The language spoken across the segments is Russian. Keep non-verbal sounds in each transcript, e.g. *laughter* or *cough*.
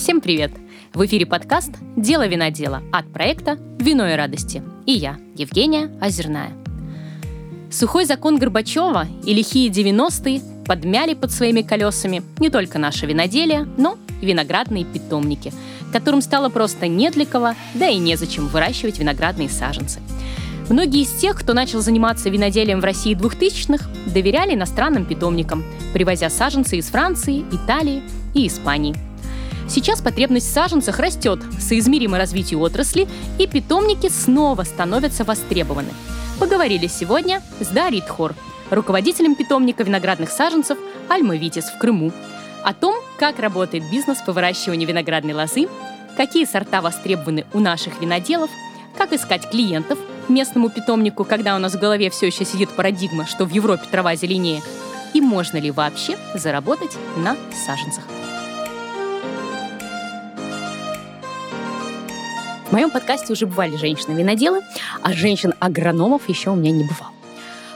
Всем привет! В эфире подкаст «Дело винодела» от проекта «Вино и радости». И я, Евгения Озерная. Сухой закон Горбачева и лихие 90-е подмяли под своими колесами не только наше виноделие, но и виноградные питомники, которым стало просто не для кого, да и незачем выращивать виноградные саженцы. Многие из тех, кто начал заниматься виноделием в России 2000-х, доверяли иностранным питомникам, привозя саженцы из Франции, Италии и Испании – Сейчас потребность в саженцах растет, соизмеримо развитию отрасли, и питомники снова становятся востребованы. Поговорили сегодня с Дарьей Тхор, руководителем питомника виноградных саженцев Альма Витис в Крыму, о том, как работает бизнес по выращиванию виноградной лозы, какие сорта востребованы у наших виноделов, как искать клиентов местному питомнику, когда у нас в голове все еще сидит парадигма, что в Европе трава зеленее, и можно ли вообще заработать на саженцах. В моем подкасте уже бывали женщины-виноделы, а женщин-агрономов еще у меня не бывало.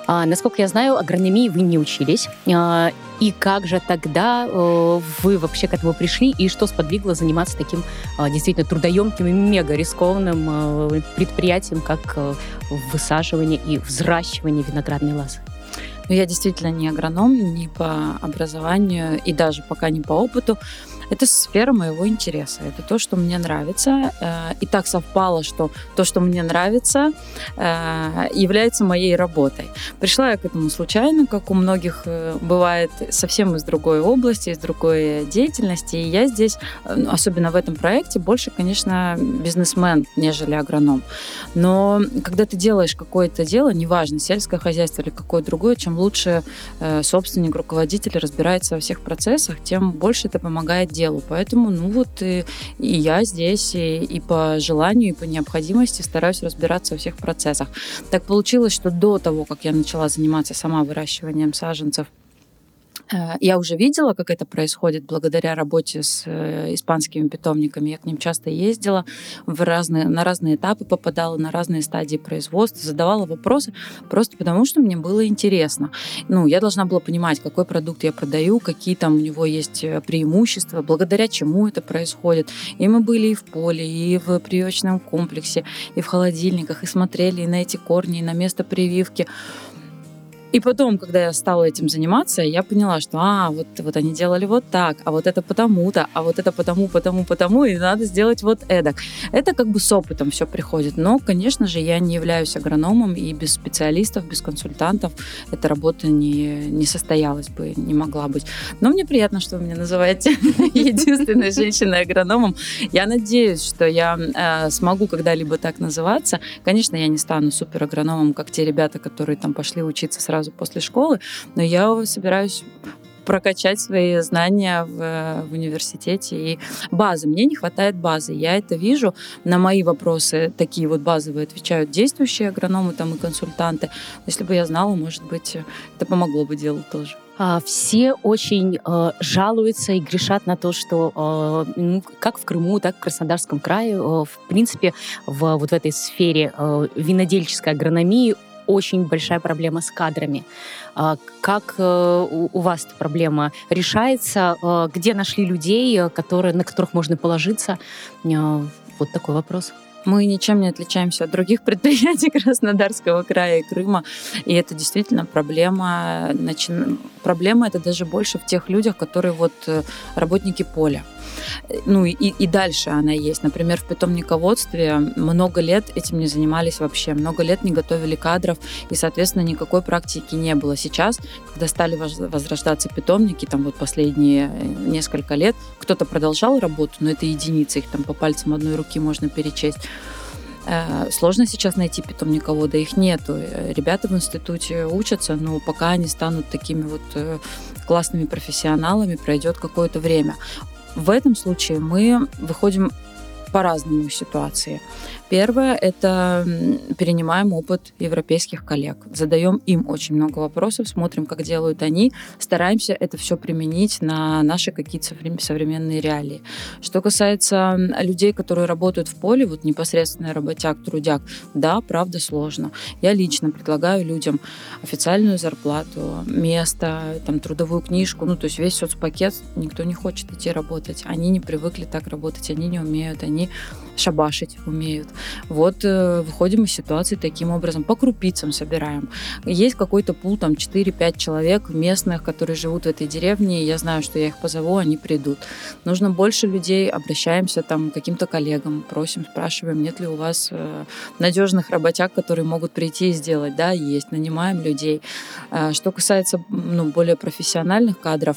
А, насколько я знаю, агрономии вы не учились. А, и как же тогда а, вы вообще к этому пришли, и что сподвигло заниматься таким а, действительно трудоемким и мега рискованным а, предприятием, как а, высаживание и взращивание виноградной лозы? Ну, я действительно не агроном, ни по образованию и даже пока не по опыту. Это сфера моего интереса. Это то, что мне нравится. Э, и так совпало, что то, что мне нравится, э, является моей работой. Пришла я к этому случайно, как у многих э, бывает, совсем из другой области, из другой деятельности. И я здесь, особенно в этом проекте, больше, конечно, бизнесмен, нежели агроном. Но когда ты делаешь какое-то дело, неважно, сельское хозяйство или какое-то другое, чем лучше собственник, руководитель разбирается во всех процессах, тем больше это помогает делать делу. Поэтому, ну вот и, и я здесь и, и по желанию, и по необходимости стараюсь разбираться во всех процессах. Так получилось, что до того, как я начала заниматься сама выращиванием саженцев, я уже видела, как это происходит благодаря работе с э, испанскими питомниками. Я к ним часто ездила, в разные, на разные этапы попадала, на разные стадии производства, задавала вопросы, просто потому что мне было интересно. Ну, я должна была понимать, какой продукт я продаю, какие там у него есть э, преимущества, благодаря чему это происходит. И мы были и в поле, и в прививочном комплексе, и в холодильниках, и смотрели и на эти корни, и на место прививки. И потом, когда я стала этим заниматься, я поняла, что а, вот, вот они делали вот так, а вот это потому-то, а вот это потому, потому, потому, и надо сделать вот эдак. Это как бы с опытом все приходит. Но, конечно же, я не являюсь агрономом, и без специалистов, без консультантов эта работа не, не состоялась бы, не могла быть. Но мне приятно, что вы меня называете *laughs* единственной женщиной-агрономом. Я надеюсь, что я э, смогу когда-либо так называться. Конечно, я не стану суперагрономом, как те ребята, которые там пошли учиться сразу сразу после школы, но я собираюсь прокачать свои знания в, в университете и базы. Мне не хватает базы. Я это вижу. На мои вопросы такие вот базовые отвечают действующие агрономы там и консультанты. Если бы я знала, может быть, это помогло бы делу тоже. А, все очень э, жалуются и грешат на то, что э, ну, как в Крыму, так и в Краснодарском крае, э, в принципе, в, вот в этой сфере э, винодельческой агрономии очень большая проблема с кадрами. А, как э, у вас эта проблема решается? А, где нашли людей, э, которые, на которых можно положиться? А, вот такой вопрос. Мы ничем не отличаемся от других *laughs* предприятий Краснодарского края и Крыма. И это действительно проблема. Проблема это даже больше в тех людях, которые вот э, работники поля. Ну и, и дальше она есть. Например, в питомниководстве много лет этим не занимались вообще. Много лет не готовили кадров, и, соответственно, никакой практики не было. Сейчас, когда стали возрождаться питомники, там вот последние э, несколько лет, кто-то продолжал работу, но это единицы, их там по пальцам одной руки можно перечесть. Э, сложно сейчас найти питомниковода, их нету. Э, ребята в институте учатся, но пока они станут такими вот классными профессионалами, пройдет какое-то время. В этом случае мы выходим по-разному ситуации. Первое – это перенимаем опыт европейских коллег. Задаем им очень много вопросов, смотрим, как делают они, стараемся это все применить на наши какие-то современные реалии. Что касается людей, которые работают в поле, вот непосредственно работяг, трудяг, да, правда, сложно. Я лично предлагаю людям официальную зарплату, место, там, трудовую книжку, ну, то есть весь соцпакет, никто не хочет идти работать. Они не привыкли так работать, они не умеют, они шабашить умеют. Вот э, выходим из ситуации таким образом, по крупицам собираем. Есть какой-то пул, там 4-5 человек местных, которые живут в этой деревне, я знаю, что я их позову, они придут. Нужно больше людей, обращаемся там к каким-то коллегам, просим, спрашиваем, нет ли у вас э, надежных работяг, которые могут прийти и сделать. Да, есть, нанимаем людей. Э, что касается ну, более профессиональных кадров,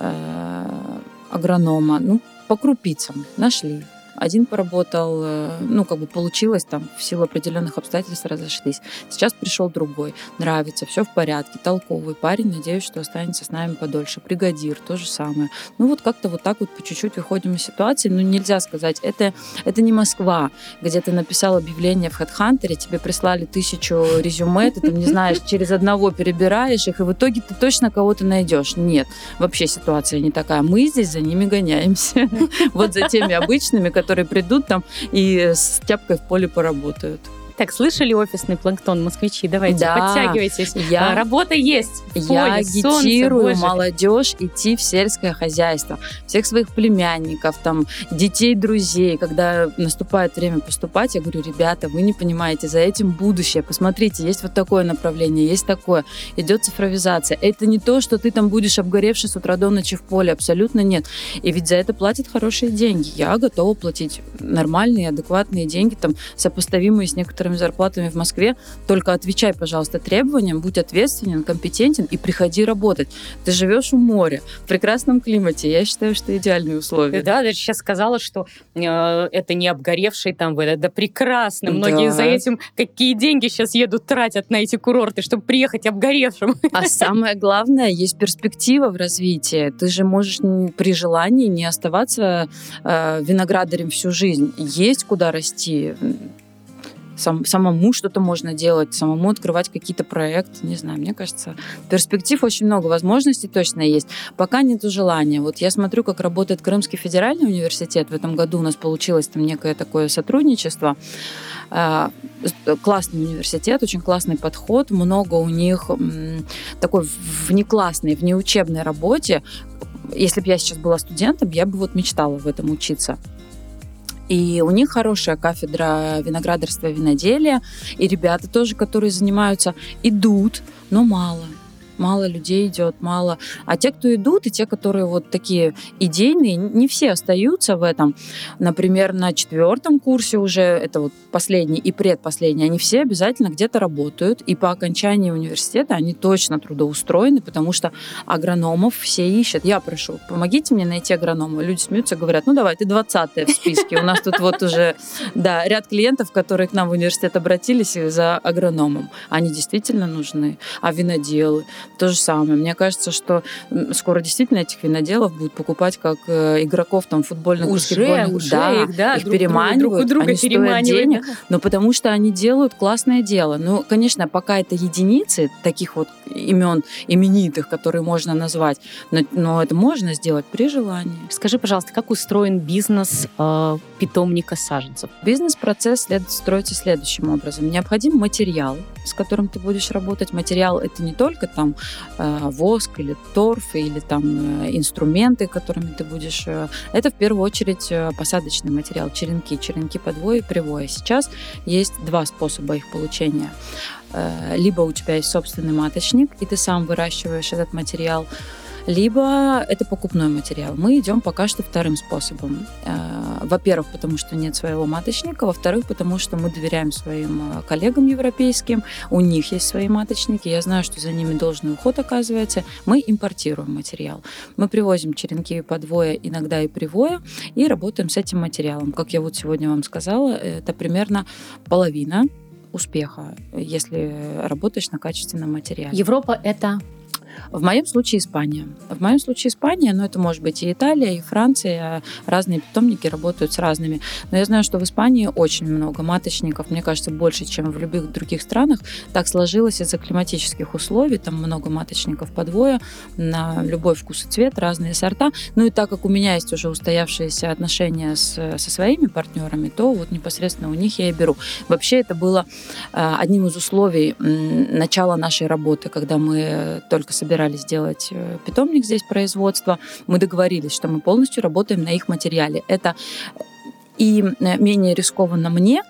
э, агронома, ну, по крупицам нашли. Один поработал, э, ну, как бы получилось, там, в силу определенных обстоятельств разошлись. Сейчас пришел другой, нравится, все в порядке, толковый парень, надеюсь, что останется с нами подольше. Бригадир, то же самое. Ну, вот как-то вот так вот по чуть-чуть выходим из ситуации, но нельзя сказать, это, это не Москва, где ты написал объявление в HeadHunter, тебе прислали тысячу резюме, ты там, не знаешь, через одного перебираешь их, и в итоге ты точно кого-то найдешь. Нет, вообще ситуация не такая. Мы здесь за ними гоняемся. *laughs* Вот за теми обычными, которые которые придут там и с тяпкой в поле поработают. Так, слышали офисный планктон, москвичи? Давайте, да, подтягивайтесь. Я, а, Работа есть. я агитирую солнце, молодежь идти в сельское хозяйство. Всех своих племянников, там, детей, друзей. Когда наступает время поступать, я говорю, ребята, вы не понимаете, за этим будущее. Посмотрите, есть вот такое направление, есть такое. Идет цифровизация. Это не то, что ты там будешь обгоревший с утра до ночи в поле. Абсолютно нет. И ведь за это платят хорошие деньги. Я готова платить нормальные, адекватные деньги, там, сопоставимые с некоторыми некоторыми зарплатами в Москве, только отвечай, пожалуйста, требованиям, будь ответственен, компетентен и приходи работать. Ты живешь у моря, в прекрасном климате. Я считаю, что идеальные условия. Да, я сейчас сказала, что э, это не обгоревший там, это прекрасно. Многие да. за этим какие деньги сейчас едут, тратят на эти курорты, чтобы приехать обгоревшим. А самое главное, есть перспектива в развитии. Ты же можешь при желании не оставаться э, виноградарем всю жизнь. Есть куда расти сам, самому что-то можно делать, самому открывать какие-то проекты, не знаю, мне кажется, перспектив очень много, возможностей точно есть. Пока нет желания. Вот я смотрю, как работает Крымский федеральный университет. В этом году у нас получилось там некое такое сотрудничество. А, классный университет, очень классный подход, много у них такой внеклассной, внеучебной работе. Если бы я сейчас была студентом, я бы вот мечтала в этом учиться. И у них хорошая кафедра виноградарства и виноделия. И ребята тоже, которые занимаются, идут, но мало мало людей идет, мало. А те, кто идут, и те, которые вот такие идейные, не все остаются в этом. Например, на четвертом курсе уже, это вот последний и предпоследний, они все обязательно где-то работают, и по окончании университета они точно трудоустроены, потому что агрономов все ищут. Я прошу, помогите мне найти агронома. Люди смеются, говорят, ну давай, ты 20 в списке. У нас тут вот уже, да, ряд клиентов, которые к нам в университет обратились за агрономом. Они действительно нужны. А виноделы, то же самое. Мне кажется, что скоро действительно этих виноделов будут покупать как э, игроков там футбольных, уже, баскетбольных. Уже да, их, да, их друг переманивают, друг, друг друга они стоят денег, да. но потому что они делают классное дело. Ну, конечно, пока это единицы таких вот имен именитых, которые можно назвать, но, но это можно сделать при желании. Скажи, пожалуйста, как устроен бизнес э, питомника саженцев? Бизнес-процесс след, строится следующим образом. Необходим материал, с которым ты будешь работать. Материал это не только там воск или торф или там э, инструменты, которыми ты будешь. Э, это в первую очередь э, посадочный материал, черенки, черенки подвоя и привоя. Сейчас есть два способа их получения. Э, либо у тебя есть собственный маточник, и ты сам выращиваешь этот материал, либо это покупной материал. Мы идем пока что вторым способом. Э, во-первых, потому что нет своего маточника, во-вторых, потому что мы доверяем своим э, коллегам европейским, у них есть свои маточники, я знаю, что за ними должный уход оказывается. Мы импортируем материал. Мы привозим черенки подвоя, иногда и привоя, и работаем с этим материалом. Как я вот сегодня вам сказала, это примерно половина успеха, если работаешь на качественном материале. Европа — это В моем случае Испания. В моем случае Испания, но это может быть и Италия, и Франция. Разные питомники работают с разными. Но я знаю, что в Испании очень много маточников, мне кажется, больше, чем в любых других странах. Так сложилось из-за климатических условий. Там много маточников по двое, на любой вкус и цвет, разные сорта. Ну и так как у меня есть уже устоявшиеся отношения с, со своими партнерами, то вот непосредственно у них я и беру. Вообще это было э, одним из условий начала нашей работы, когда мы только собирались делать э, питомник здесь производства, мы договорились, что мы полностью работаем на их материале. Это и э, менее рискованно мне,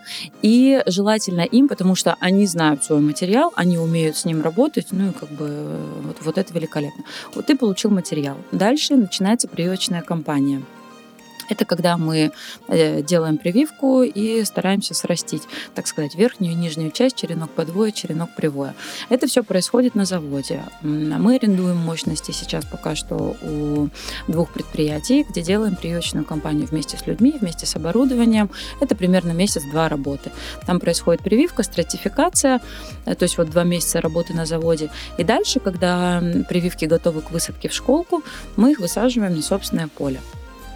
и желательно им, потому что они знают свой материал, они умеют с ним работать, ну и как бы э, вот, вот это великолепно. Вот ты получил материал. Дальше начинается прививочная кампания. Это когда мы э, делаем прививку и стараемся срастить, так сказать, верхнюю и нижнюю часть, черенок подвоя, черенок привоя. Это все происходит на заводе. Мы арендуем мощности сейчас пока что у двух предприятий, где делаем прививочную кампанию вместе с людьми, вместе с оборудованием. Это примерно месяц-два работы. Там происходит прививка, стратификация, э, то есть вот два месяца работы на заводе. И дальше, когда прививки готовы к высадке в школку, мы их высаживаем на собственное поле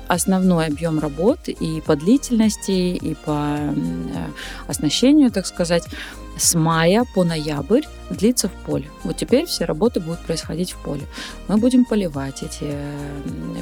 основной объем работ и по длительности, и по э, оснащению, так сказать, с мая по ноябрь длится в поле. Вот теперь все работы будут происходить в поле. Мы будем поливать эти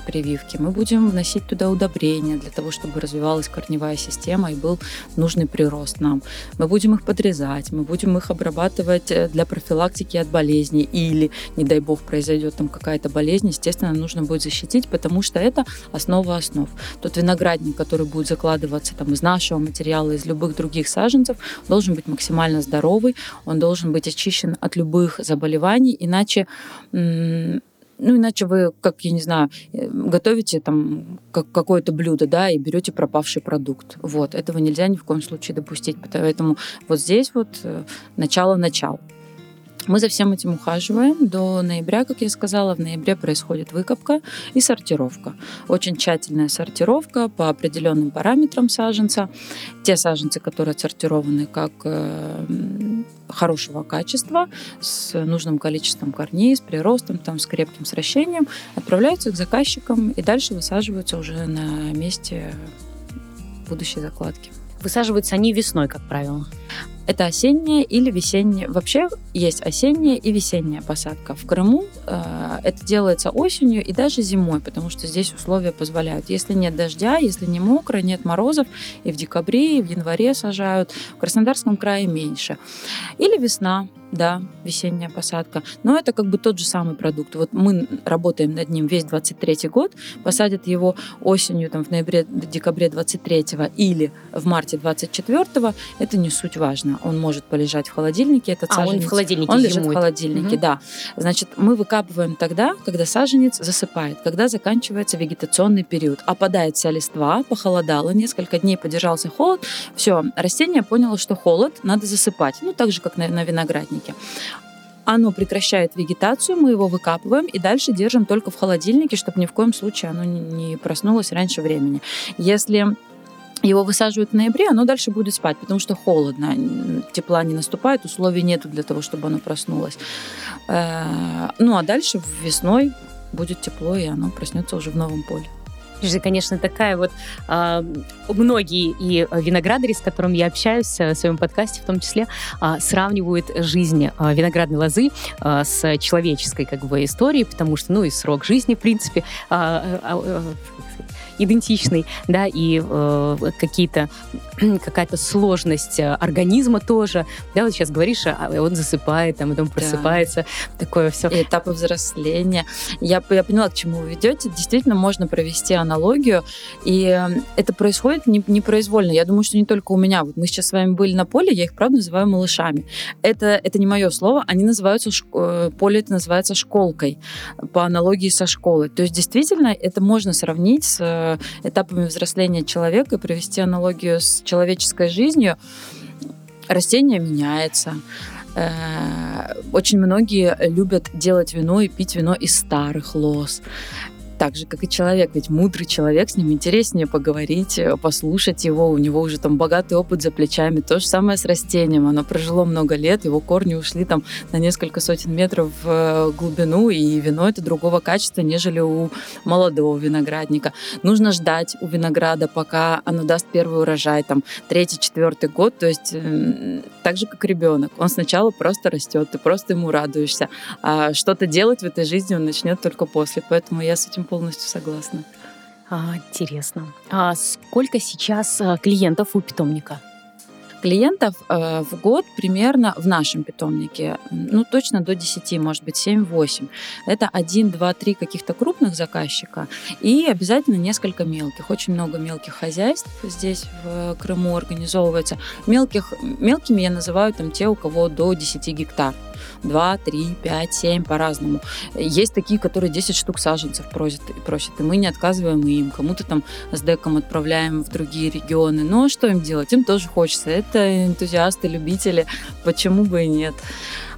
прививки, мы будем вносить туда удобрения для того, чтобы развивалась корневая система и был нужный прирост нам. Мы будем их подрезать, мы будем их обрабатывать э, для профилактики от болезней или, не дай бог, произойдет там какая-то болезнь, естественно, нужно будет защитить, потому что это основа основ. Тот виноградник, который будет закладываться там из нашего материала, из любых других саженцев, должен быть максимально здоровый, он должен быть очищен от любых заболеваний, иначе ну, иначе вы, как, я не знаю, э, готовите там как, какое-то блюдо, да, и берете пропавший продукт. Вот, этого нельзя ни в коем случае допустить. Поэтому вот здесь вот э, начало-начал. Мы за всем этим ухаживаем до ноября, как я сказала. В ноябре происходит выкопка и сортировка. Очень тщательная сортировка по определенным параметрам саженца. Те саженцы, которые отсортированы как э, хорошего качества, с нужным количеством корней, с приростом, там, с крепким сращением, отправляются к заказчикам и дальше высаживаются уже на месте будущей закладки. Высаживаются они весной, как правило. Это осенняя или весенняя. Вообще есть осенняя и весенняя посадка. В Крыму э, это делается осенью и даже зимой, потому что здесь условия позволяют. Если нет дождя, если не мокро, нет морозов, и в декабре, и в январе сажают. В Краснодарском крае меньше. Или весна да, весенняя посадка. Но это как бы тот же самый продукт. Вот мы работаем над ним весь 23 год, посадят его осенью, там, в ноябре-декабре 23 или в марте 24 это не суть важно. Он может полежать в холодильнике, этот а, саженец. он в холодильнике Он зимует. лежит в холодильнике, угу. да. Значит, мы выкапываем тогда, когда саженец засыпает, когда заканчивается вегетационный период. Опадает вся листва, похолодало, несколько дней подержался холод, все, растение поняло, что холод, надо засыпать. Ну, так же, как на, на винограднике холодильнике. Оно прекращает вегетацию, мы его выкапываем и дальше держим только в холодильнике, чтобы ни в коем случае оно не проснулось раньше времени. Если его высаживают в ноябре, оно дальше будет спать, потому что холодно, тепла не наступает, условий нету для того, чтобы оно проснулось. Э, ну а дальше весной будет тепло, и оно проснется уже в новом поле же, конечно, такая вот э, многие и виноградари, с которыми я общаюсь э, в своем подкасте, в том числе, э, сравнивают жизнь э, виноградной лозы с человеческой как бы историей, потому что, ну, и срок жизни, в принципе, идентичный, да, и э, какие-то *clears throat* какая-то сложность э, организма тоже, да, вот сейчас говоришь, а он засыпает, там, потом просыпается, да. такое все. И этапы взросления. Я, я поняла, к чему вы ведете. Действительно, можно провести аналогию, и э, это происходит не, непроизвольно. Я думаю, что не только у меня. Вот мы сейчас с вами были на поле, я их, правда, называю малышами. Это, это не мое слово, они называются, э, поле это называется школкой, по аналогии со школой. То есть, действительно, это можно сравнить с этапами взросления человека и провести аналогию с человеческой жизнью. Растение меняется. Э, очень многие любят делать вино и пить вино из старых лоз. Так же, как и человек. Ведь мудрый человек, с ним интереснее поговорить, э, послушать его. У него уже там богатый опыт за плечами. То же самое с растением. Оно прожило много лет, его корни ушли там на несколько сотен метров в э, глубину, и вино это другого качества, нежели у молодого виноградника. Нужно ждать у винограда, пока оно даст первый урожай, там, третий, четвертый год. То есть так же, как ребенок. Он сначала просто растет, ты просто ему радуешься. А что-то делать в этой жизни он начнет только после. Поэтому я с этим полностью согласна. А, интересно. А сколько сейчас а, клиентов у питомника? клиентов э, в год примерно в нашем питомнике, ну, точно до 10, может быть, 7-8. Это 1, 2, 3 каких-то крупных заказчика и обязательно несколько мелких. Очень много мелких хозяйств здесь в Крыму организовывается. Мелких, мелкими я называю там те, у кого до 10 гектар. 2, 3, 5, 7 по-разному. Есть такие, которые 10 штук саженцев просят, просят, и мы не отказываем им. Кому-то там с деком отправляем в другие регионы. Но что им делать? Им тоже хочется. Это энтузиасты, любители. Почему бы и нет?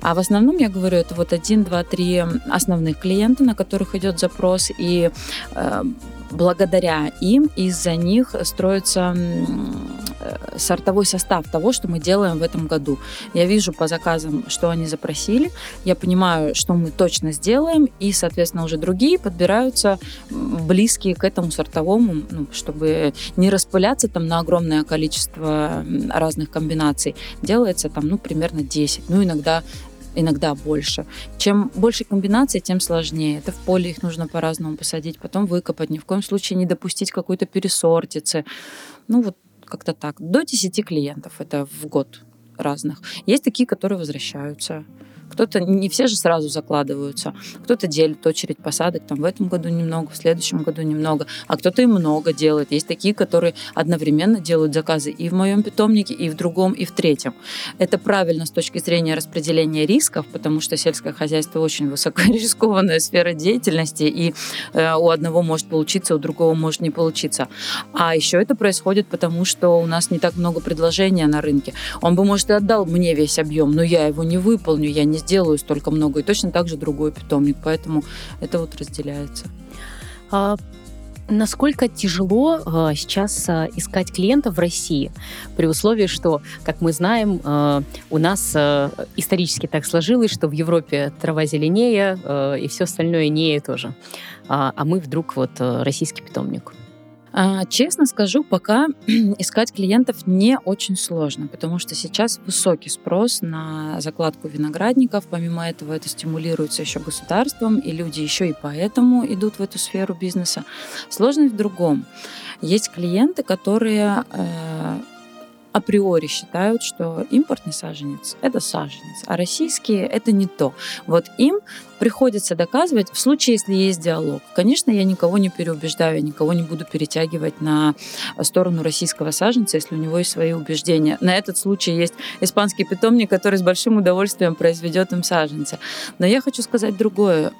А в основном, я говорю, это вот один, два, три основных клиента, на которых идет запрос, и э, благодаря им из-за них строится э, сортовой состав того, что мы делаем в этом году. Я вижу по заказам, что они запросили, я понимаю, что мы точно сделаем, и, соответственно, уже другие подбираются близкие к этому сортовому, ну, чтобы не распыляться там на огромное количество разных комбинаций. Делается там, ну, примерно 10, ну, иногда иногда больше. Чем больше комбинаций, тем сложнее. Это в поле их нужно по-разному посадить, потом выкопать. Ни в коем случае не допустить какой-то пересортицы. Ну вот как-то так. До 10 клиентов это в год разных. Есть такие, которые возвращаются. Кто-то, не все же сразу закладываются. Кто-то делит очередь посадок, там в этом году немного, в следующем году немного, а кто-то и много делает. Есть такие, которые одновременно делают заказы и в моем питомнике, и в другом, и в третьем. Это правильно с точки зрения распределения рисков, потому что сельское хозяйство очень высокорискованная сфера деятельности, и э, у одного может получиться, у другого может не получиться. А еще это происходит потому, что у нас не так много предложения на рынке. Он бы, может, и отдал мне весь объем, но я его не выполню, я не сделаю столько много. И точно так же другой питомник. Поэтому это вот разделяется. А насколько тяжело а, сейчас а, искать клиентов в России, при условии, что, как мы знаем, а, у нас исторически так сложилось, что в Европе трава зеленее и все остальное нее тоже. А, а мы вдруг вот российский питомник. А, честно скажу, пока *clears throat* искать клиентов не очень сложно, потому что сейчас высокий спрос на закладку виноградников. Помимо этого, это стимулируется еще государством, и люди еще и поэтому идут в эту сферу бизнеса. Сложность в другом. Есть клиенты, которые э, априори считают, что импортный саженец – это саженец, а российские – это не то. Вот им приходится доказывать в случае, если есть диалог. Конечно, я никого не переубеждаю, я никого не буду перетягивать на сторону российского саженца, если у него есть свои убеждения. На этот случай есть испанский питомник, который с большим удовольствием произведет им саженца. Но я хочу сказать другое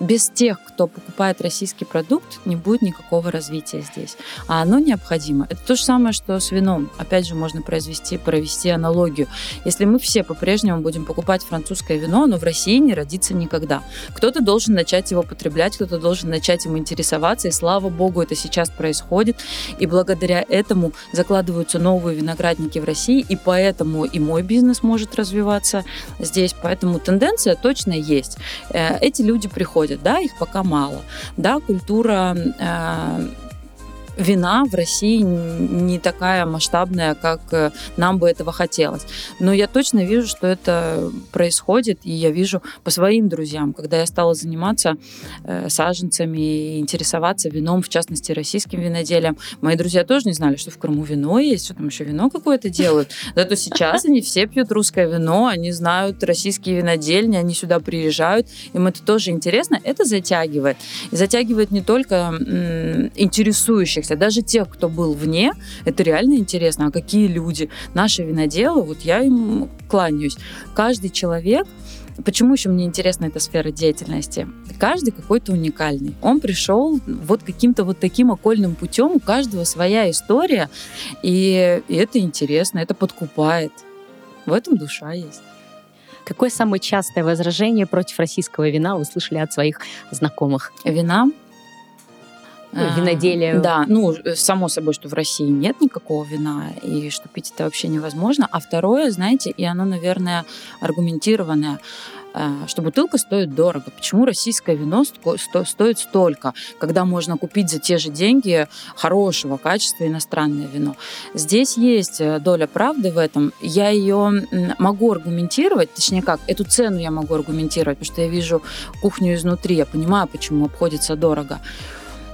без тех, кто покупает российский продукт, не будет никакого развития здесь. А оно необходимо. Это то же самое, что с вином. Опять же, можно произвести, провести аналогию. Если мы все по-прежнему будем покупать французское вино, оно в России не родится никогда. Кто-то должен начать его потреблять, кто-то должен начать им интересоваться, и слава богу, это сейчас происходит. И благодаря этому закладываются новые виноградники в России, и поэтому и мой бизнес может развиваться здесь. Поэтому тенденция точно есть. Э, эти люди приходят происходит, да, их пока мало. Да, культура э, вина в России не такая масштабная, как э, нам бы этого хотелось. Но я точно вижу, что это происходит, и я вижу по своим друзьям, когда я стала заниматься э, саженцами и интересоваться вином, в частности, российским виноделием. Мои друзья тоже не знали, что в Крыму вино есть, что там еще вино какое-то делают. Зато сейчас они все пьют русское вино, они знают российские винодельни, они сюда приезжают, им это тоже интересно, это затягивает. И затягивает не только интересующих контексте. Даже тех, кто был вне, это реально интересно. А какие люди? Наши виноделы, вот я им кланяюсь. Каждый человек Почему еще мне интересна эта сфера деятельности? Каждый какой-то уникальный. Он пришел вот каким-то вот таким окольным путем, у каждого своя история, и, и это интересно, это подкупает. В этом душа есть. Какое самое частое возражение против российского вина вы слышали от своих знакомых? Вина ну, виноделие. Да, ну, само собой, что в России нет никакого вина, и что пить это вообще невозможно. А второе, знаете, и оно, наверное, аргументированное, э, что бутылка стоит дорого. Почему российское вино стоит столько, когда можно купить за те же деньги хорошего качества иностранное вино? Здесь есть э, доля правды в этом. Я ее могу аргументировать, точнее как, эту цену я могу аргументировать, потому что я вижу кухню изнутри, я понимаю, почему обходится дорого.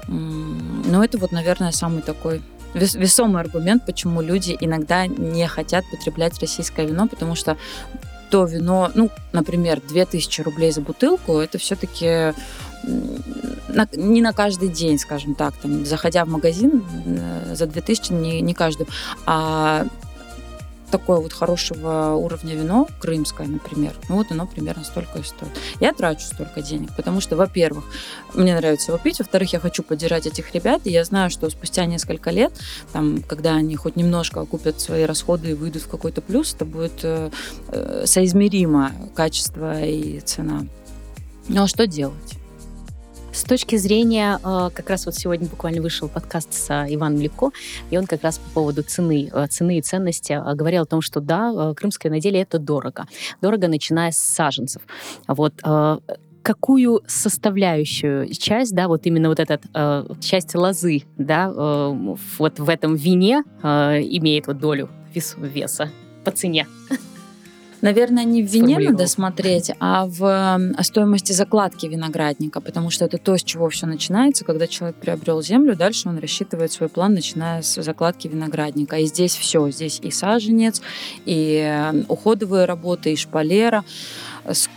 Но это вот, наверное, самый такой весомый аргумент, почему люди иногда не хотят потреблять российское вино, потому что то вино, ну, например, 2000 рублей за бутылку, это все-таки не на каждый день, скажем так, там, заходя в магазин э, за 2000 не, не каждый, а такое вот хорошего уровня вино, крымское, например, ну вот оно примерно столько и стоит. Я трачу столько денег, потому что, во-первых, мне нравится его пить, во-вторых, я хочу поддержать этих ребят, и я знаю, что спустя несколько лет, там, когда они хоть немножко окупят свои расходы и выйдут в какой-то плюс, это будет э, э соизмеримо качество и цена. Ну а что делать? С точки зрения, э, как раз вот сегодня буквально вышел подкаст с э, Иваном Лепко, и он как раз по поводу цены, э, цены и ценности говорил о том, что да, крымское наделие это дорого. Дорого, начиная с саженцев. Вот какую составляющую часть, да, вот именно вот эта э, часть лозы, да, э, вот в этом вине э, имеет вот долю вес, веса по цене? Наверное, не в вине надо смотреть, а в стоимости закладки виноградника, потому что это то, с чего все начинается. Когда человек приобрел землю, дальше он рассчитывает свой план, начиная с закладки виноградника. И здесь все. Здесь и саженец, и уходовые работы, и шпалера.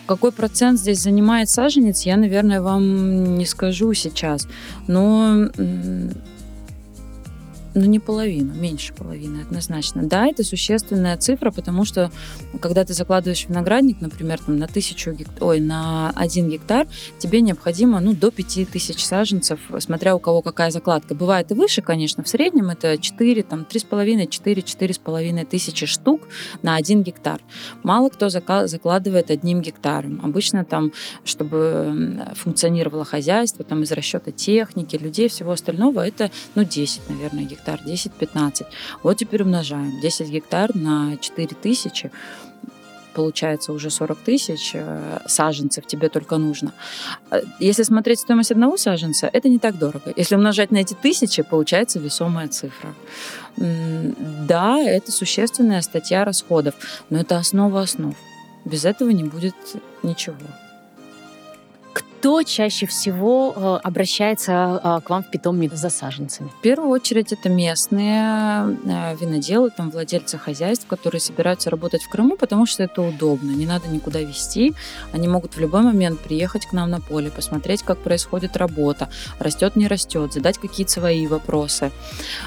Какой процент здесь занимает саженец, я, наверное, вам не скажу сейчас. Но ну, не половину, меньше половины однозначно. Да, это существенная цифра, потому что когда ты закладываешь виноградник, например, там, на тысячу гектар, ой, на один гектар, тебе необходимо ну, до 5000 саженцев, смотря у кого какая закладка. Бывает и выше, конечно, в среднем это 4, там, 3,5, 4, 4,5 тысячи штук на один гектар. Мало кто закладывает одним гектаром. Обычно там, чтобы функционировало хозяйство, там из расчета техники, людей, всего остального, это ну, 10, наверное, гектаров гектар, 10-15. Вот теперь умножаем. 10 гектар на 4 тысячи получается уже 40 тысяч э, саженцев тебе только нужно. Э, если смотреть стоимость одного саженца, это не так дорого. Если умножать на эти тысячи, получается весомая цифра. Да, это существенная статья расходов, но это основа основ. Без этого не будет ничего кто чаще всего э, обращается э, к вам в питомник за саженцами? В первую очередь это местные э, виноделы, там владельцы хозяйств, которые собираются работать в Крыму, потому что это удобно, не надо никуда везти. Они могут в любой момент приехать к нам на поле, посмотреть, как происходит работа, растет, не растет, задать какие-то свои вопросы.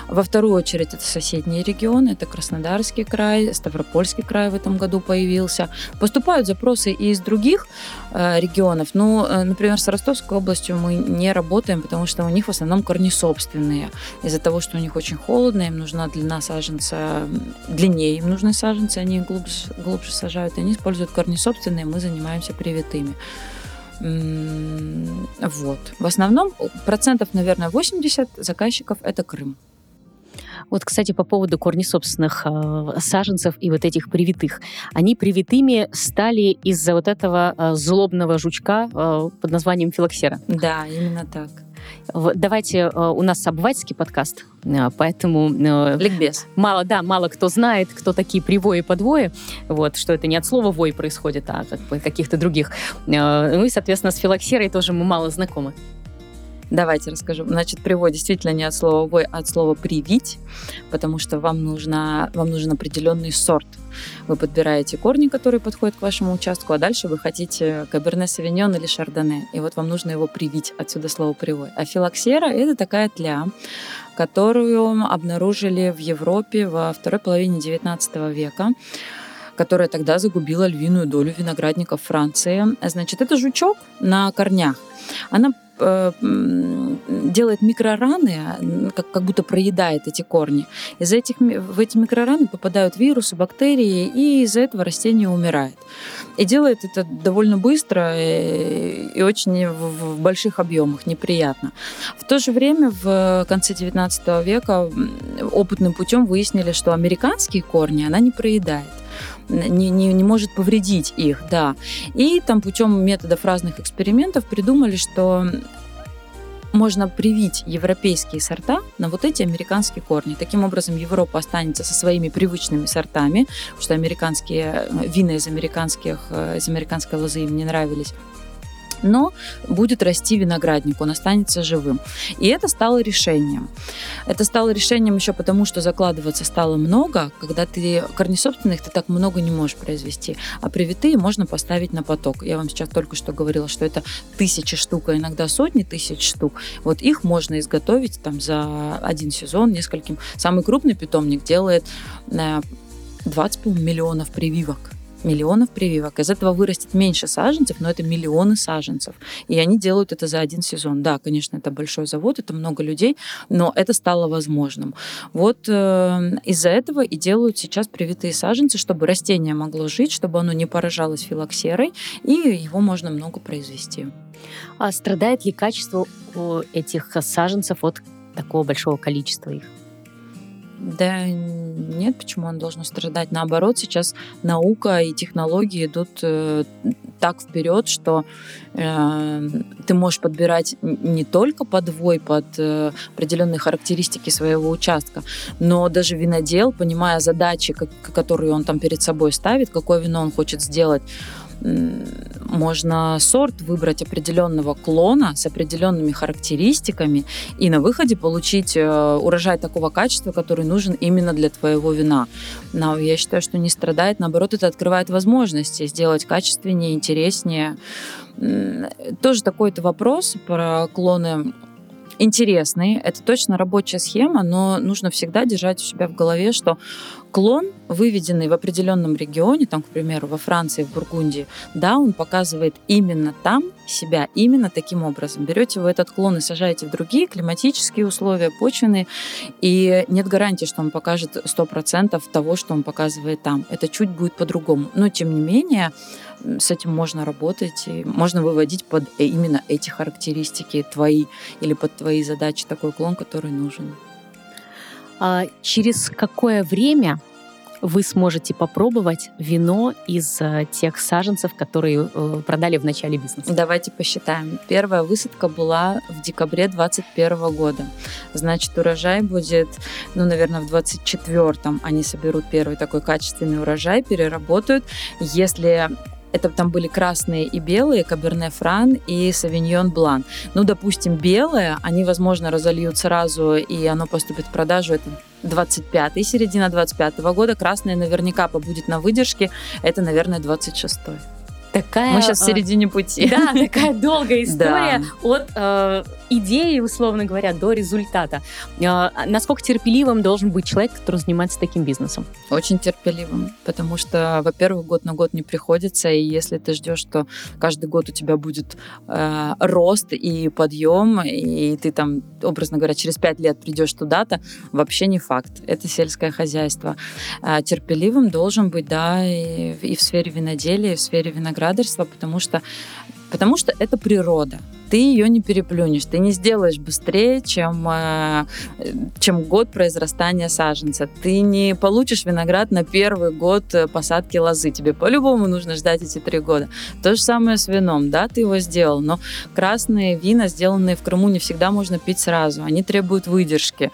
Во вторую очередь это соседние регионы, это Краснодарский край, Ставропольский край в этом году появился. Поступают запросы и из других регионов, ну, например, например, с Ростовской областью мы не работаем, потому что у них в основном корни собственные. Из-за того, что у них очень холодно, им нужна длина саженца, длиннее им нужны саженцы, они глубже, глубже сажают, и они используют корни собственные, мы занимаемся привитыми. Вот. В основном процентов, наверное, 80 заказчиков это Крым. Вот, кстати, по поводу корней собственных э, саженцев и вот этих привитых. Они привитыми стали из-за вот этого э, злобного жучка э, под названием филоксера. Да, именно так. Давайте, э, у нас обывательский подкаст, э, поэтому... Э, Ликбез. Мало, да, мало кто знает, кто такие привои и подвои, вот, что это не от слова «вой» происходит, а как бы каких-то других. Ну и, соответственно, с филоксерой тоже мы мало знакомы. Давайте расскажу. Значит, привод действительно не от слова «вой», а от слова «привить», потому что вам, нужно, вам нужен определенный сорт. Вы подбираете корни, которые подходят к вашему участку, а дальше вы хотите каберне савиньон или шардоне. И вот вам нужно его привить, отсюда слово «привой». А филоксера – это такая тля, которую обнаружили в Европе во второй половине XIX века которая тогда загубила львиную долю виноградников Франции. Значит, это жучок на корнях. Она делает микрораны, как, как будто проедает эти корни. Из этих, в эти микрораны попадают вирусы, бактерии, и из-за этого растение умирает. И делает это довольно быстро и, и очень в, в больших объемах, неприятно. В то же время в конце 19 века опытным путем выяснили, что американские корни она не проедает не, не, не может повредить их, да. И там путем методов разных экспериментов придумали, что можно привить европейские сорта на вот эти американские корни. Таким образом, Европа останется со своими привычными сортами, потому что американские э, вина из американских, э, из американской лозы им не нравились но будет расти виноградник, он останется живым. И это стало решением. Это стало решением еще потому, что закладываться стало много, когда ты корнесобственных ты так много не можешь произвести, а привитые можно поставить на поток. Я вам сейчас только что говорила, что это тысячи штук, а иногда сотни тысяч штук. Вот их можно изготовить там за один сезон нескольким. Самый крупный питомник делает 20 э, миллионов прививок миллионов прививок. Из этого вырастет меньше саженцев, но это миллионы саженцев. И они делают это за один сезон. Да, конечно, это большой завод, это много людей, но это стало возможным. Вот э, из-за этого и делают сейчас привитые саженцы, чтобы растение могло жить, чтобы оно не поражалось филоксерой, и его можно много произвести. А страдает ли качество этих саженцев от такого большого количества их? Да нет, почему он должен страдать? Наоборот, сейчас наука и технологии идут э, так вперед, что э, ты можешь подбирать не только подвой под э, определенные характеристики своего участка, но даже винодел, понимая задачи, как, которые он там перед собой ставит, какое вино он хочет сделать, можно сорт выбрать определенного клона с определенными характеристиками и на выходе получить э, урожай такого качества, который нужен именно для твоего вина. Но я считаю, что не страдает, наоборот, это открывает возможности сделать качественнее, интереснее. Тоже такой-то вопрос про клоны интересный. Это точно рабочая схема, но нужно всегда держать у себя в голове, что клон, выведенный в определенном регионе, там, к примеру, во Франции, в Бургундии, да, он показывает именно там себя, именно таким образом. Берете вы этот клон и сажаете в другие климатические условия, почвенные, и нет гарантии, что он покажет 100% того, что он показывает там. Это чуть будет по-другому. Но, тем не менее, с этим можно работать, и можно выводить под э, именно эти характеристики твои или под твои задачи такой клон, который нужен. А через какое время вы сможете попробовать вино из э, тех саженцев, которые э, продали в начале бизнеса? Давайте посчитаем. Первая высадка была в декабре 2021 года. Значит, урожай будет, ну, наверное, в 2024 они соберут первый такой качественный урожай, переработают. Если это там были красные и белые, Каберне Фран и Савиньон Блан. Ну, допустим, белые, они, возможно, разольют сразу, и оно поступит в продажу. Это 25-й, середина 25-го года. Красное наверняка побудет на выдержке. Это, наверное, 26-й такая... Мы сейчас в середине пути. Да, такая долгая *laughs* история от э, идеи, условно говоря, до результата. Э, насколько терпеливым должен быть человек, который занимается таким бизнесом? Очень терпеливым, потому что, во-первых, год на год не приходится, и если ты ждешь, что каждый год у тебя будет э, рост и подъем, и ты там, образно говоря, через пять лет придешь туда-то, вообще не факт. Это сельское хозяйство. А терпеливым должен быть, да, и, и в сфере виноделия, и в сфере винограда виноградарства, потому что, потому что это природа. Ты ее не переплюнешь, ты не сделаешь быстрее, чем, э, чем год произрастания саженца. Ты не получишь виноград на первый год э, посадки лозы. Тебе по-любому нужно ждать эти три года. То же самое с вином. Да, ты его сделал, но красные вина, сделанные в Крыму, не всегда можно пить сразу. Они требуют выдержки.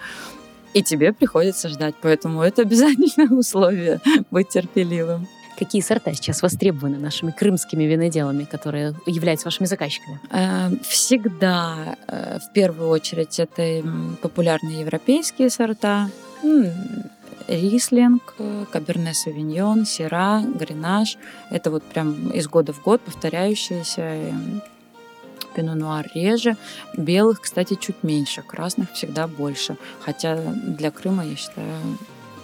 И тебе приходится ждать. Поэтому это обязательное *laughs* условие быть терпеливым. Какие сорта сейчас востребованы нашими крымскими виноделами, которые являются вашими заказчиками? Э, всегда, э, в первую очередь, это популярные европейские сорта. Рислинг, Каберне Савиньон, Сера, Гренаж. Это вот прям из года в год повторяющиеся. Пино Нуар реже. Белых, кстати, чуть меньше. Красных всегда больше. Хотя для Крыма, я считаю,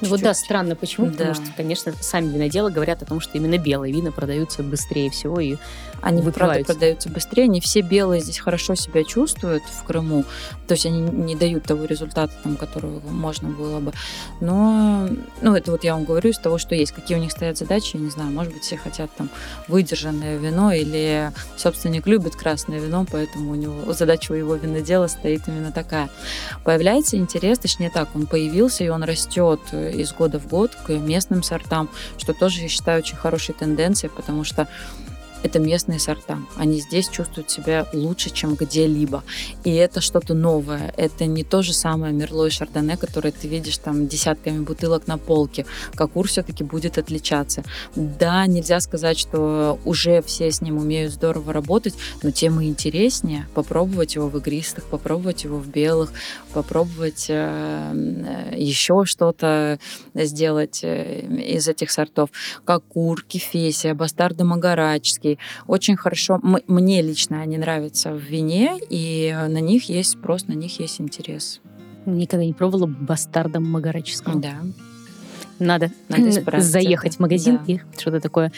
Ну вот да, странно, почему? Да. Потому что, конечно, сами виноделы говорят о том, что именно белые вина продаются быстрее всего и они, правда, продаются быстрее. Не все белые здесь хорошо себя чувствуют в Крыму. То есть они не дают того результата, там, которого можно было бы. Но, ну, это вот я вам говорю из того, что есть. Какие у них стоят задачи, я не знаю. Может быть, все хотят там выдержанное вино или собственник любит красное вино, поэтому у него задача у его винодела стоит именно такая. Появляется интерес, точнее так, он появился, и он растет из года в год к местным сортам, что тоже, я считаю, очень хорошей тенденцией, потому что это местные сорта. Они здесь чувствуют себя лучше, чем где-либо. И это что-то новое. Это не то же самое Мерло и Шардоне, которое ты видишь там десятками бутылок на полке. Кокур все-таки будет отличаться. Да, нельзя сказать, что уже все с ним умеют здорово работать, но тем и интереснее попробовать его в игристых, попробовать его в белых, попробовать э, еще что-то сделать э, из этих сортов. Кокур, кефесия, бастарды магарачский, такие очень хорошо, мне лично они нравятся в вине, и на них есть спрос, на них есть интерес. Никогда не пробовала бастардом магараческого. Да. Надо, Надо *laughs* заехать в магазин да. и что-то такое.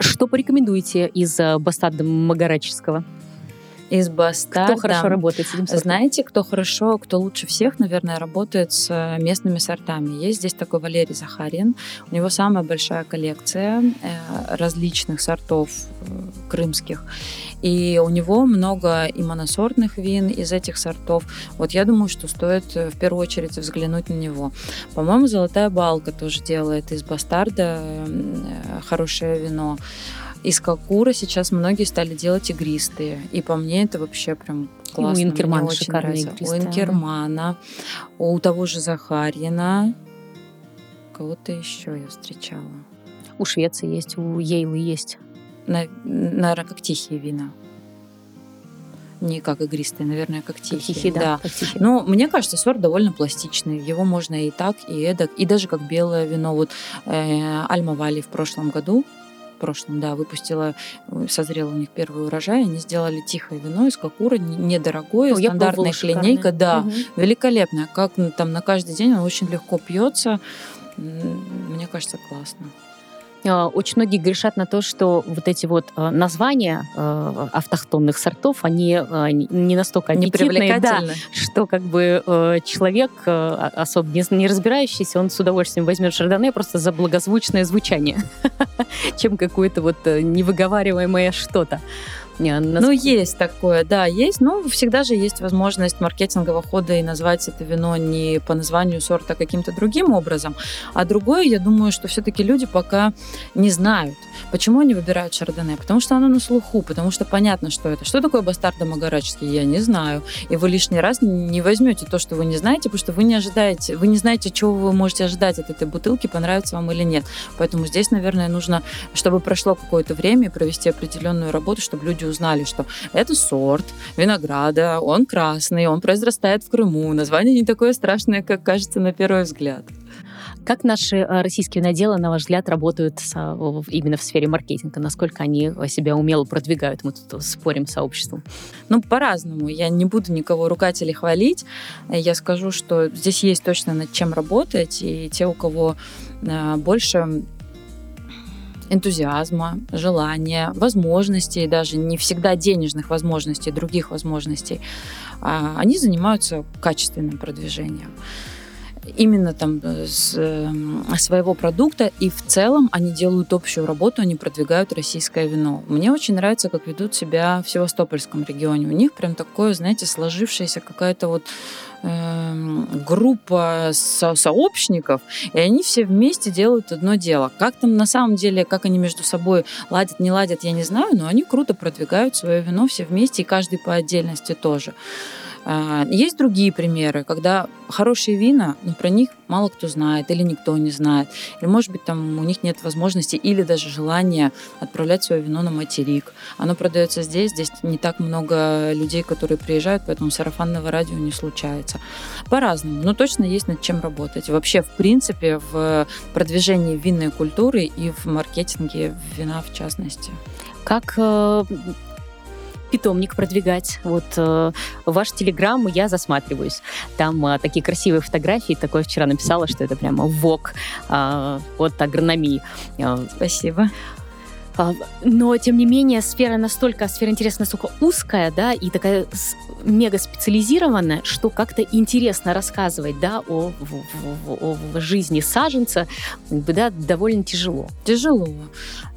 Что порекомендуете из э, бастарда магараческого? Из бастарда. Кто хорошо работает с этим сортом? Знаете, кто хорошо, кто лучше всех, наверное, работает с э, местными сортами. Есть здесь такой Валерий Захарин. У него самая большая коллекция э, различных сортов э, крымских. И у него много и моносортных вин из этих сортов. Вот я думаю, что стоит в первую очередь взглянуть на него. По-моему, Золотая Балка тоже делает из бастарда хорошее вино. Из кокура сейчас многие стали делать игристые. И по мне это вообще прям классно. У Инкермана шикарные игристые. У Инкермана, у того же Захарьина. Кого-то еще я встречала. У Швеции есть, у Ейлы есть. На, наверное, как тихие вина. Не как игристые, наверное, как тихие. Как тихие, да. да. Как тихие. Но мне кажется, сорт довольно пластичный. Его можно и так, и эдак. И даже как белое вино. Вот э, Альма Вали в прошлом году прошлом, да, выпустила, э, созрел у них первый урожай, они сделали тихое вино из кокура, недорогое, О, стандартная линейка, да, угу. великолепная, как там на каждый день он очень легко пьется, мне кажется, классно. А, очень многие грешат на то, что вот эти вот а, названия а, автохтонных сортов, они не настолько аппетитные, да, что как бы человек, особо не разбирающийся, он с удовольствием возьмет шардоне просто за благозвучное звучание, *laughs* чем какое-то вот э, невыговариваемое что-то. Нас... Ну, есть такое, да, есть. Но всегда же есть возможность маркетингового хода и назвать это вино не по названию сорта, а каким-то другим образом. А другое, я думаю, что все-таки люди пока не знают, почему они выбирают шардоне. Потому что оно на слуху, потому что понятно, что это. Что такое бастард домогораческий, я не знаю. И вы лишний раз не возьмете то, что вы не знаете, потому что вы не ожидаете, вы не знаете, чего вы можете ожидать от этой бутылки, понравится вам или нет. Поэтому здесь, наверное, нужно, чтобы прошло какое-то время, провести определенную работу, чтобы люди узнали, что это сорт винограда, он красный, он произрастает в Крыму. Название не такое страшное, как кажется на первый взгляд. Как наши э, российские наделы, на ваш взгляд, работают именно в сфере маркетинга? Насколько они себя умело продвигают? Мы тут спорим с сообществом. Ну, по-разному. Я не буду никого ругать или хвалить. Я скажу, что здесь есть точно над чем работать. И те, у кого э, больше энтузиазма, желания, возможностей, даже не всегда денежных возможностей, других возможностей, а, они занимаются качественным продвижением именно там э, с э, своего продукта, и в целом они делают общую работу, они продвигают российское вино. Мне очень нравится, как ведут себя в Севастопольском регионе. У них прям такое, знаете, сложившаяся какая-то вот группа со сообщников, и они все вместе делают одно дело. Как там на самом деле, как они между собой ладят, не ладят, я не знаю, но они круто продвигают свое вино все вместе, и каждый по отдельности тоже. А, есть другие примеры, когда хорошие вина, но про них мало кто знает или никто не знает. Или, может быть, там у них нет возможности или даже желания отправлять свое вино на материк. Оно продается здесь, здесь не так много людей, которые приезжают, поэтому сарафанного радио не случается. По-разному, но точно есть над чем работать. Вообще, в принципе, в продвижении винной культуры и в маркетинге вина в частности. Как э, питомник продвигать. Вот э, ваш телеграм я засматриваюсь. Там э, такие красивые фотографии. Такое вчера написала, что это прямо вок э, от агрономии. Э, Спасибо. А, но, тем не менее, сфера настолько, сфера интереса настолько узкая, да, и такая мега специализированная, что как-то интересно рассказывать, да, о, о, о, о жизни саженца, да, довольно тяжело. Тяжело.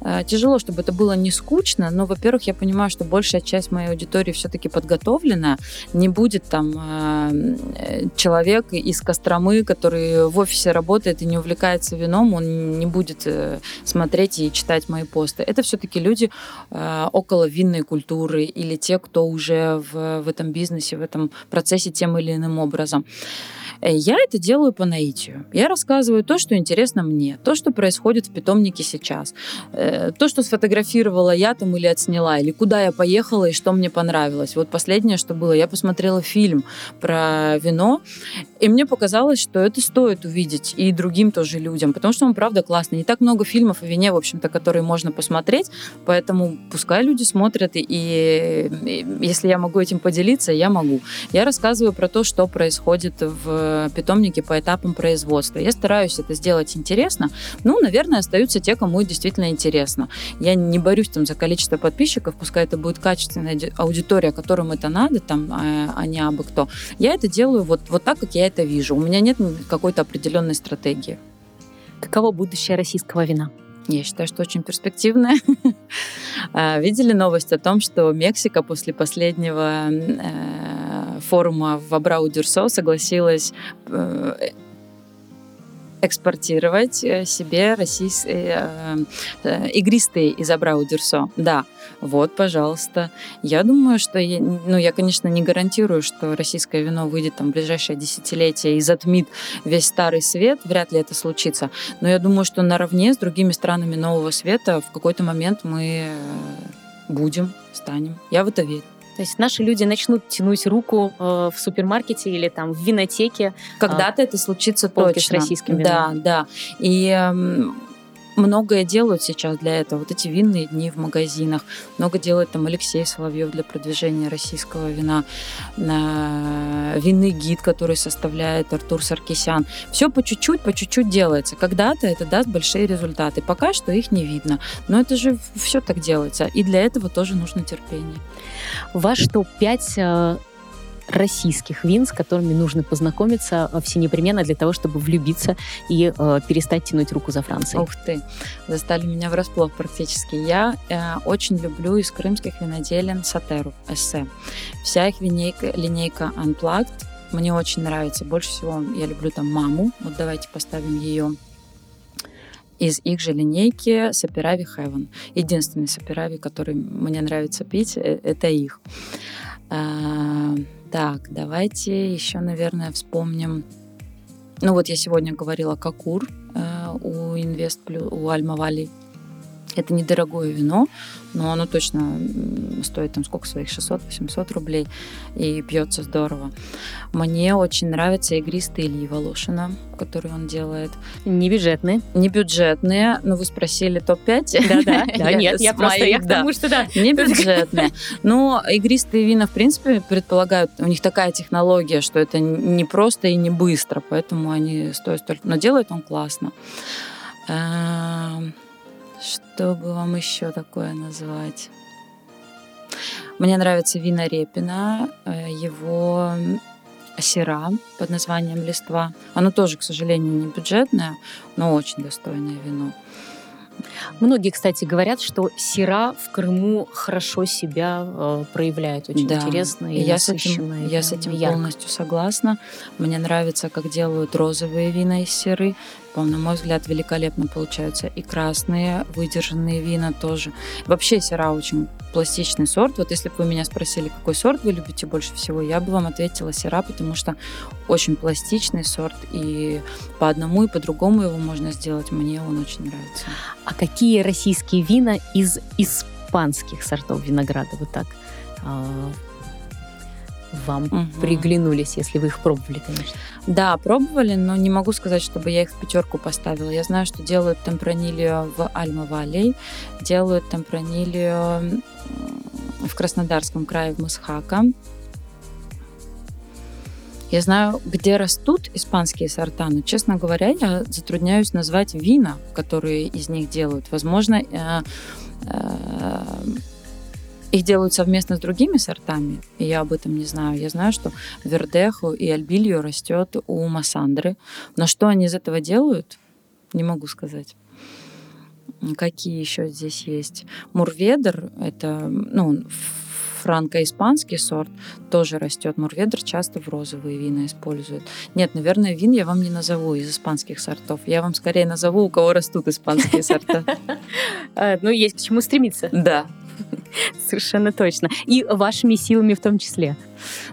Э, тяжело, чтобы это было не скучно, но, во-первых, я понимаю, что большая часть моей аудитории все-таки подготовлена, не будет там э, человек из Костромы, который в офисе работает и не увлекается вином, он не будет э, смотреть и читать мои посты это все-таки люди э, около винной культуры или те, кто уже в, в этом бизнесе, в этом процессе тем или иным образом. Э, я это делаю по наитию. Я рассказываю то, что интересно мне, то, что происходит в питомнике сейчас, э, то, что сфотографировала я там или отсняла, или куда я поехала и что мне понравилось. Вот последнее, что было, я посмотрела фильм про вино, и мне показалось, что это стоит увидеть и другим тоже людям, потому что он, правда, классный. Не так много фильмов о вине, в общем-то, которые можно посмотреть, поэтому пускай люди смотрят, и, и если я могу этим поделиться, я могу. Я рассказываю про то, что происходит в питомнике по этапам производства. Я стараюсь это сделать интересно. Ну, наверное, остаются те, кому действительно интересно. Я не борюсь там за количество подписчиков, пускай это будет качественная аудитория, которым это надо, там, а, а не абы кто. Я это делаю вот, вот так, как я это вижу. У меня нет какой-то определенной стратегии. Каково будущее российского вина? Я считаю, что очень перспективная. *laughs* А, видели новость о том, что Мексика после последнего э, форума в Абрау-Дюрсо согласилась э, экспортировать э, себе российские э, э, игристые из Абрау Дюрсо. Да, вот, пожалуйста. Я думаю, что, я, ну, я, конечно, не гарантирую, что российское вино выйдет там в ближайшее десятилетие и затмит весь старый свет. Вряд ли это случится. Но я думаю, что наравне с другими странами нового света в какой-то момент мы будем, станем. Я в это верю. То есть наши люди начнут тянуть руку э, в супермаркете или там в винотеке. Когда-то э, это случится точно. с российским вином. Да, да. И э, многое делают сейчас для этого. Вот эти винные дни в магазинах. Много делает там Алексей Соловьев для продвижения российского вина. Винный гид, который составляет Артур Саркисян. Все по чуть-чуть, по чуть-чуть делается. Когда-то это даст большие результаты. Пока что их не видно. Но это же все так делается. И для этого тоже нужно терпение. Ваш топ-5 российских вин, с которыми нужно познакомиться э, все непременно для того, чтобы влюбиться и э, перестать тянуть руку за Францией. Ух ты, застали меня врасплох практически. Я э, очень люблю из крымских виноделин Сатеру, эссе. Вся их линейка, линейка Unplugged мне очень нравится. Больше всего я люблю там маму. Вот давайте поставим ее из их же линейки Сапирави Heaven. Единственный Сапирави, который мне нравится пить, э, это их. Так, давайте еще, наверное, вспомним. Ну вот я сегодня говорила Какур э, у Инвест у Альма Вали. Это недорогое вино, но оно точно стоит там сколько своих 600-800 рублей и пьется здорово. Мне очень нравятся игристые Ильи Волошина, которые он делает. Не бюджетные. Не бюджетные, но вы спросили топ-5. Да-да, *laughs* да, нет, я просто, я к тому, что да. Не бюджетные. Но игристые вина, в принципе, предполагают, у них такая технология, что это не просто и не быстро, поэтому они стоят столько. Но делает он классно. Что бы вам еще такое назвать? Мне нравится вина Репина, э, его сера под названием «Листва». Оно тоже, к сожалению, не бюджетное, но очень достойное вино. Многие, кстати, говорят, что сера в Крыму хорошо себя э, проявляет, очень да. интересно и я с этим, я с этим ярко. полностью согласна. Мне нравится, как делают розовые вина из серы на мой взгляд, великолепно получаются. И красные выдержанные вина тоже. Вообще сера очень пластичный сорт. Вот если бы вы меня спросили, какой сорт вы любите больше всего, я бы вам ответила сера, потому что очень пластичный сорт. И по одному, и по другому его можно сделать. Мне он очень нравится. А какие российские вина из испанских сортов винограда вот так а, вам угу. приглянулись, если вы их пробовали, конечно. Да, пробовали, но не могу сказать, чтобы я их в пятерку поставила. Я знаю, что делают темпранилью в Альма Валей, делают темпранилью в Краснодарском крае, в Масхака. Я знаю, где растут испанские сорта, но, честно говоря, я затрудняюсь назвать вина, которые из них делают. Возможно, э, э, их делают совместно с другими сортами, и я об этом не знаю. Я знаю, что Вердеху и Альбилью растет у Массандры. Но что они из этого делают, не могу сказать. Какие еще здесь есть? Мурведер — это ну, франко-испанский сорт, тоже растет. Мурведер часто в розовые вина используют. Нет, наверное, вин я вам не назову из испанских сортов. Я вам скорее назову, у кого растут испанские сорта. *laughs* А, ну, есть к чему стремиться. Да. *laughs* Совершенно точно. И вашими силами в том числе.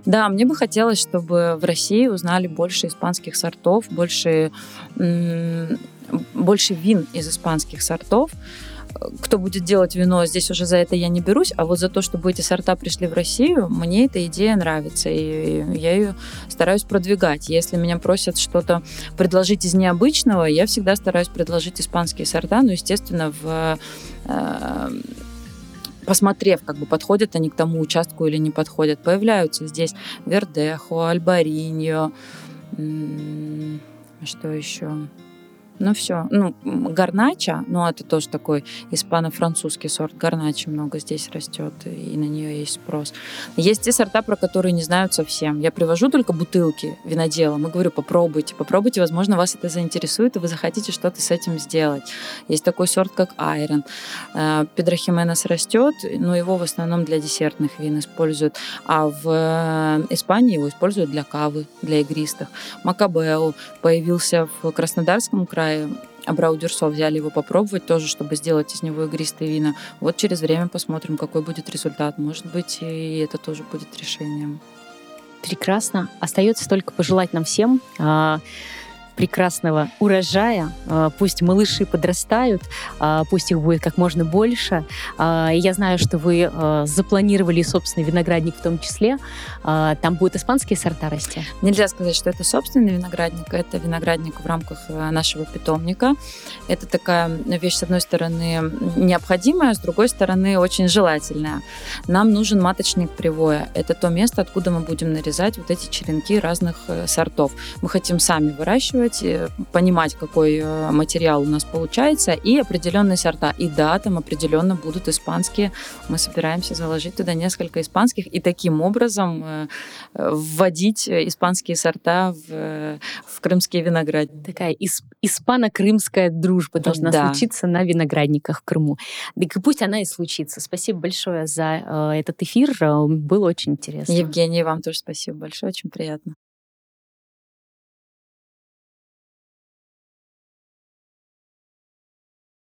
Да, мне бы хотелось, чтобы в России узнали больше испанских сортов, больше, больше вин из испанских сортов кто будет делать вино, здесь уже за это я не берусь, а вот за то, чтобы эти сорта пришли в Россию, мне эта идея нравится, и я ее стараюсь продвигать. Если меня просят что-то предложить из необычного, я всегда стараюсь предложить испанские сорта, но, естественно, в э, посмотрев, как бы подходят они к тому участку или не подходят. Появляются здесь Вердехо, Альбариньо, что еще? Ну все, ну гарнача, ну это тоже такой испано-французский сорт гарначи много здесь растет и на нее есть спрос. Есть те сорта, про которые не знают совсем. Я привожу только бутылки виноделам и говорю, попробуйте, попробуйте, возможно, вас это заинтересует и вы захотите что-то с этим сделать. Есть такой сорт, как Айрон. Э, Педрохименес растет, но его в основном для десертных вин используют, а в э, Испании его используют для кавы, для игристых. Макабео появился в Краснодарском крае Китае Дюрсо взяли его попробовать тоже, чтобы сделать из него игристые вина. Вот через время посмотрим, какой будет результат. Может быть, и это тоже будет решением. Прекрасно. Остается только пожелать нам всем а, прекрасного урожая. А, пусть малыши подрастают, а, пусть их будет как можно больше. А, я знаю, что вы запланировали собственный виноградник в том числе. Там будут испанские сорта расти? Нельзя сказать, что это собственный виноградник. Это виноградник в рамках э, нашего питомника. Это такая вещь, с одной стороны, необходимая, с другой стороны, очень желательная. Нам нужен маточник привоя. Это то место, откуда мы будем нарезать вот эти черенки разных э, сортов. Мы хотим сами выращивать э, понимать, какой э, материал у нас получается, и определенные сорта. И да, там определенно будут испанские. Мы собираемся заложить туда несколько испанских и таким образом э, вводить испанские сорта в, в крымские виноградники. Такая исп- испано-крымская дружба должна да. случиться на виноградниках в Крыму. И пусть она и случится. Спасибо большое за этот эфир. Было очень интересно. Евгений, вам тоже спасибо большое. Очень приятно.